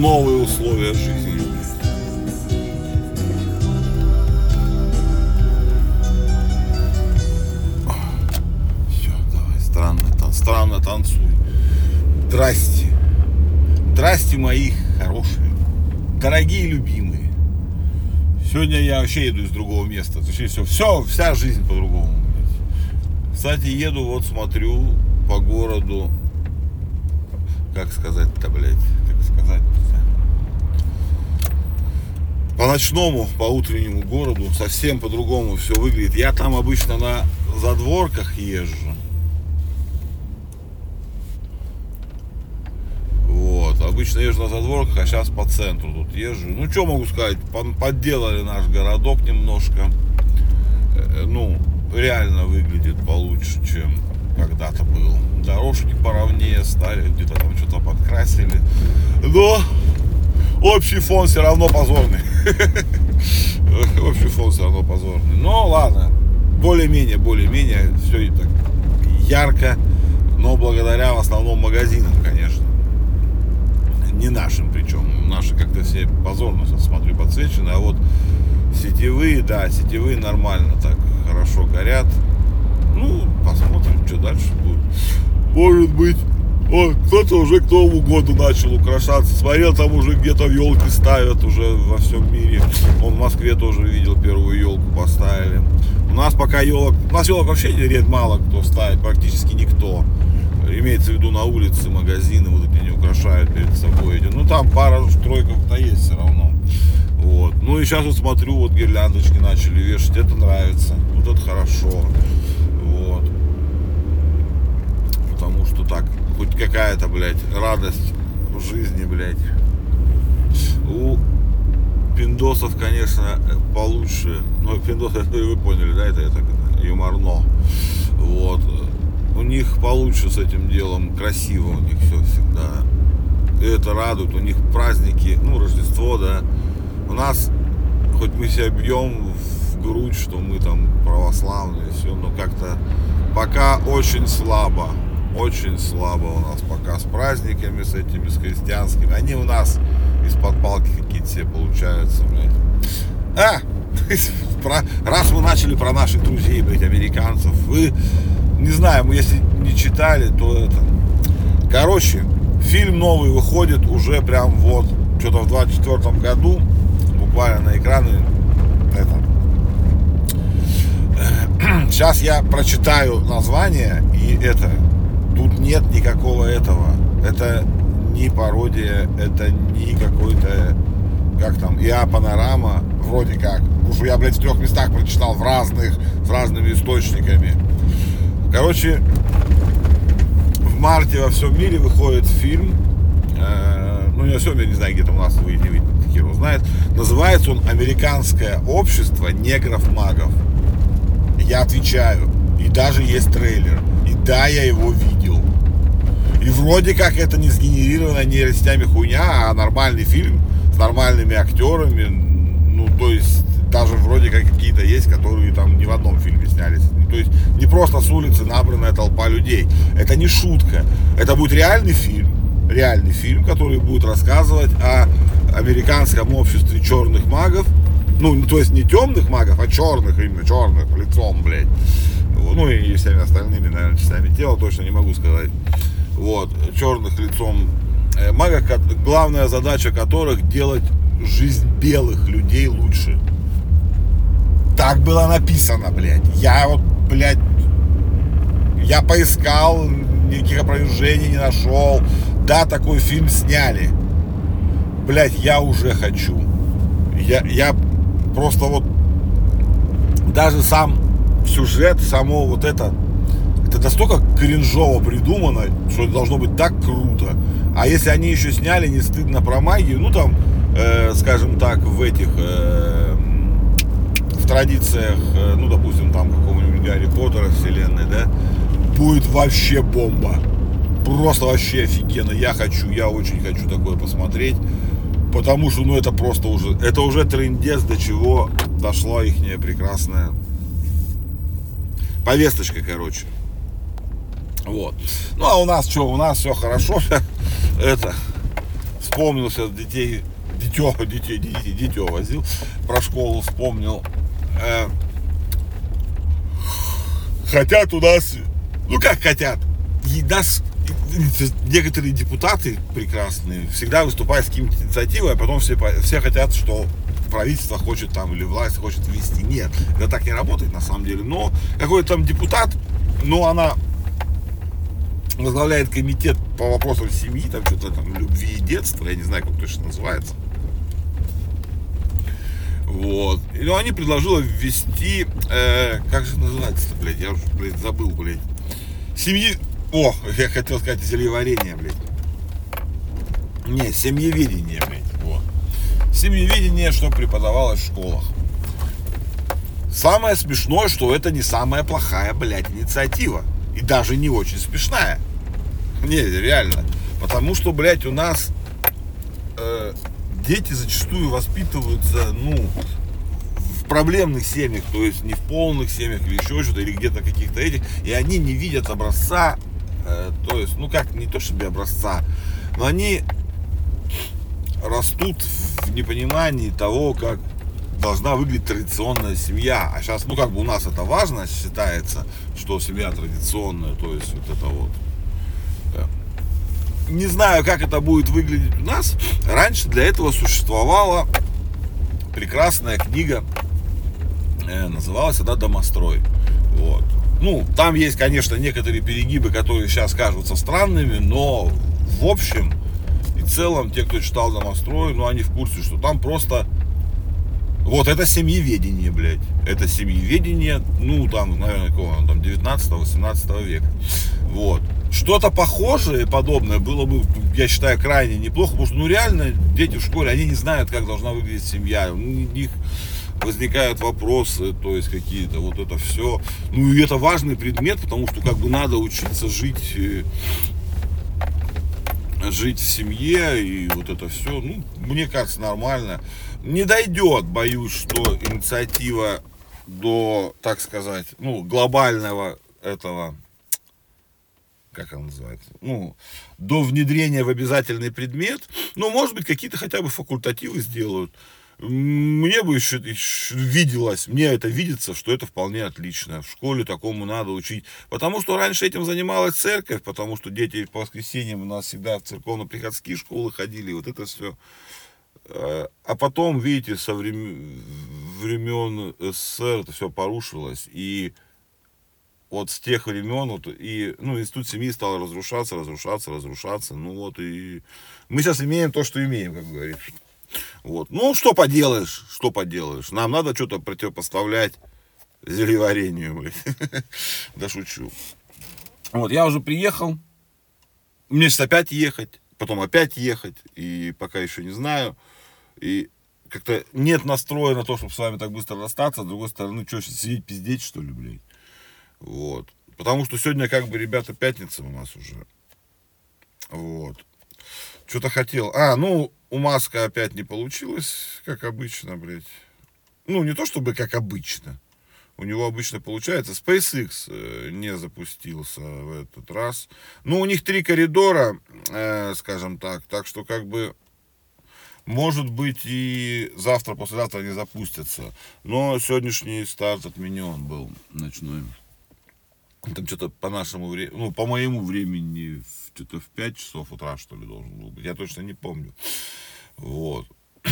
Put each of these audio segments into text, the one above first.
новые условия жизни. Все, давай, странно, тан- странно танцуй. Здрасте. Здрасте, мои хорошие, дорогие любимые. Сегодня я вообще еду из другого места. Точнее, все, все, вся жизнь по-другому. Кстати, еду, вот смотрю по городу. Как сказать-то, блядь? Сказать по ночному, по утреннему городу совсем по-другому все выглядит. Я там обычно на задворках езжу. Вот, обычно езжу на задворках, а сейчас по центру тут езжу. Ну, что могу сказать, подделали наш городок немножко. Э, Ну, реально выглядит получше, чем когда-то был. Дорожки поровнее стали, где-то там что-то подкрасили. Но общий фон все равно позорный. Общий фон все равно позорный. Но ладно, более-менее, более-менее все и так ярко, но благодаря в основном магазинам, конечно. Не нашим причем. Наши как-то все позорно смотрю подсвечены, а вот сетевые, да, сетевые нормально так хорошо горят. Ну, посмотрим, что дальше будет. Может быть, о, кто-то уже к Новому году начал украшаться. Смотрел, там уже где-то елки ставят уже во всем мире. Он в Москве тоже видел первую елку поставили. У нас пока елок, у нас елок вообще ред мало кто ставит, практически никто. Имеется в виду на улице, магазины вот эти не украшают перед собой эти. Ну там пара тройков-то есть все равно. Вот. Ну и сейчас вот смотрю, вот гирляндочки начали вешать. Это нравится. Вот это хорошо. Вот. Что так, хоть какая-то, блядь, радость в жизни, блядь. У пиндосов, конечно, получше. Ну, пиндосы, это вы поняли, да, это, это юморно. Вот. У них получше с этим делом, красиво у них все всегда. И это радует, у них праздники, ну, Рождество, да. У нас, хоть мы себя бьем в грудь, что мы там православные, все, но как-то пока очень слабо. Очень слабо у нас пока с праздниками, с этими, с христианскими. Они у нас из-под палки какие-то все получаются, блядь. А! Про- раз мы начали про наших друзей, блядь, американцев, вы, не знаю, мы если не читали, то это... Короче, фильм новый выходит уже прям вот, что-то в 24 году, буквально на экраны, это, Сейчас я прочитаю название и это. Тут нет никакого этого. Это не пародия, это не какой-то, как там, ИА Панорама, вроде как. Потому что я, блядь, в трех местах прочитал в разных, с разными источниками. Короче, в марте во всем мире выходит фильм, э, ну не во всем, я не знаю, где там у нас выйдет, выйдет, хер его знает. Называется он «Американское общество негров-магов». Я отвечаю. И даже есть трейлер. Да, я его видел. И вроде как это не сгенерированная нейросетями хуйня, а нормальный фильм с нормальными актерами. Ну, то есть, даже вроде как какие-то есть, которые там не в одном фильме снялись. То есть, не просто с улицы набранная толпа людей. Это не шутка. Это будет реальный фильм. Реальный фильм, который будет рассказывать о американском обществе черных магов, ну, то есть не темных магов, а черных, именно черных, лицом, блядь. Ну и всеми остальными, наверное, частями тела, точно не могу сказать. Вот, черных лицом э, ко- главная задача которых делать жизнь белых людей лучше. Так было написано, блядь. Я вот, блядь, я поискал, никаких опровержений не нашел. Да, такой фильм сняли. Блядь, я уже хочу. Я, я просто вот даже сам сюжет, само вот это, это настолько кринжово придумано, что это должно быть так круто. А если они еще сняли не стыдно про магию, ну там, э, скажем так, в этих, э, в традициях, э, ну допустим, там какого-нибудь Гарри Поттера вселенной, да, будет вообще бомба. Просто вообще офигенно. Я хочу, я очень хочу такое посмотреть. Потому что, ну, это просто уже, это уже трендец, до чего дошла ихняя прекрасная повесточка, короче. Вот. Ну, а у нас что, у нас все хорошо. Это, вспомнился детей, дитё, детей, детей, дитё возил, про школу вспомнил. Э, хотят у нас, ну как хотят, и нас некоторые депутаты прекрасные всегда выступают с какими-то инициативой, а потом все, все хотят, что правительство хочет там или власть хочет ввести. Нет, это так не работает на самом деле. Но какой-то там депутат, но она возглавляет комитет по вопросам семьи, там что-то там любви и детства, я не знаю, как точно называется. Вот. И ну, они предложили ввести, э, как же называется-то, блядь, я уже, блядь, забыл, блядь. Семьи, о, я хотел сказать зельеварение, блядь. Не, семьеведение, блядь. Семьеведение, что преподавалось в школах. Самое смешное, что это не самая плохая, блядь, инициатива. И даже не очень смешная. Не, реально. Потому что, блядь, у нас э, дети зачастую воспитываются, ну, в проблемных семьях, то есть не в полных семьях или еще что-то, или где-то каких-то этих, и они не видят образца Э, то есть, ну как, не то чтобы образца, но они растут в непонимании того, как должна выглядеть традиционная семья. А сейчас, ну как бы у нас это важно считается, что семья традиционная, то есть вот это вот. Э, не знаю, как это будет выглядеть у нас. Раньше для этого существовала прекрасная книга, э, называлась она «Домострой». Вот. Ну, там есть, конечно, некоторые перегибы, которые сейчас кажутся странными, но в общем целом, те, кто читал «Домострой», ну, они в курсе, что там просто... Вот это семьеведение, блядь. Это семьеведение, ну, там, наверное, какого, там, 19-18 века. Вот. Что-то похожее, подобное было бы, я считаю, крайне неплохо, потому что, ну, реально, дети в школе, они не знают, как должна выглядеть семья. У них возникают вопросы, то есть какие-то, вот это все. Ну и это важный предмет, потому что как бы надо учиться жить э, жить в семье и вот это все, ну, мне кажется, нормально. Не дойдет, боюсь, что инициатива до, так сказать, ну, глобального этого, как он называется, ну, до внедрения в обязательный предмет. Ну, может быть, какие-то хотя бы факультативы сделают мне бы еще, еще виделось, мне это видится, что это вполне отлично. В школе такому надо учить. Потому что раньше этим занималась церковь, потому что дети по воскресеньям у нас всегда в церковно-приходские школы ходили, вот это все. Э, а потом, видите, со времен, времен СССР это все порушилось. И вот с тех времен, вот, и, ну, институт семьи стал разрушаться, разрушаться, разрушаться. Ну вот, и мы сейчас имеем то, что имеем, как говорится. Вот. Ну, что поделаешь, что поделаешь. Нам надо что-то противопоставлять зельеварению, блядь. Да шучу. Вот, я уже приехал. Мне сейчас опять ехать, потом опять ехать. И пока еще не знаю. И как-то нет настроя на то, чтобы с вами так быстро расстаться. С другой стороны, что, сейчас сидеть пиздеть, что ли, блядь? Вот. Потому что сегодня, как бы, ребята, пятница у нас уже. Вот. Что-то хотел. А, ну, у Маска опять не получилось, как обычно, блядь. Ну, не то чтобы как обычно. У него обычно получается. SpaceX э, не запустился в этот раз. Ну, у них три коридора, э, скажем так. Так что, как бы, может быть, и завтра, послезавтра они запустятся. Но сегодняшний старт отменен был ночной. Там что-то по нашему времени, ну, по моему времени, что-то в 5 часов утра, что ли, должен был быть. Я точно не помню. Вот.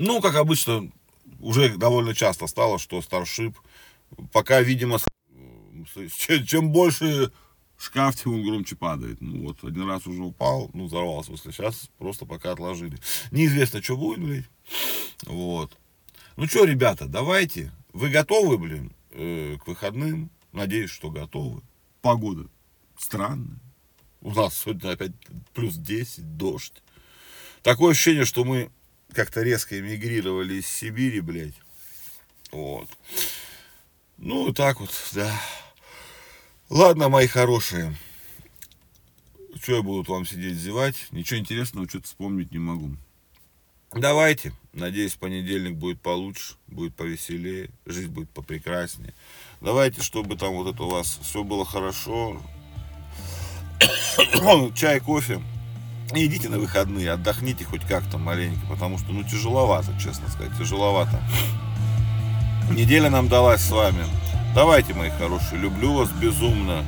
Ну, как обычно, уже довольно часто стало, что Starship пока, видимо, чем больше шкаф, тем он громче падает. Ну, вот, один раз уже упал, ну, взорвался. Сейчас просто пока отложили. Неизвестно, что будет, блядь. Вот. Ну, что, ребята, давайте. Вы готовы, блин, э, к выходным? Надеюсь, что готовы. Погода странная. У нас сегодня опять плюс 10, дождь. Такое ощущение, что мы как-то резко эмигрировали из Сибири, блядь. Вот. Ну, так вот, да. Ладно, мои хорошие. Что я буду вам сидеть зевать? Ничего интересного что-то вспомнить не могу. Давайте. Надеюсь, понедельник будет получше, будет повеселее, жизнь будет попрекраснее. Давайте, чтобы там вот это у вас все было хорошо. Чай, кофе. И идите на выходные, отдохните хоть как-то маленько, потому что, ну, тяжеловато, честно сказать, тяжеловато. Неделя нам далась с вами. Давайте, мои хорошие, люблю вас безумно.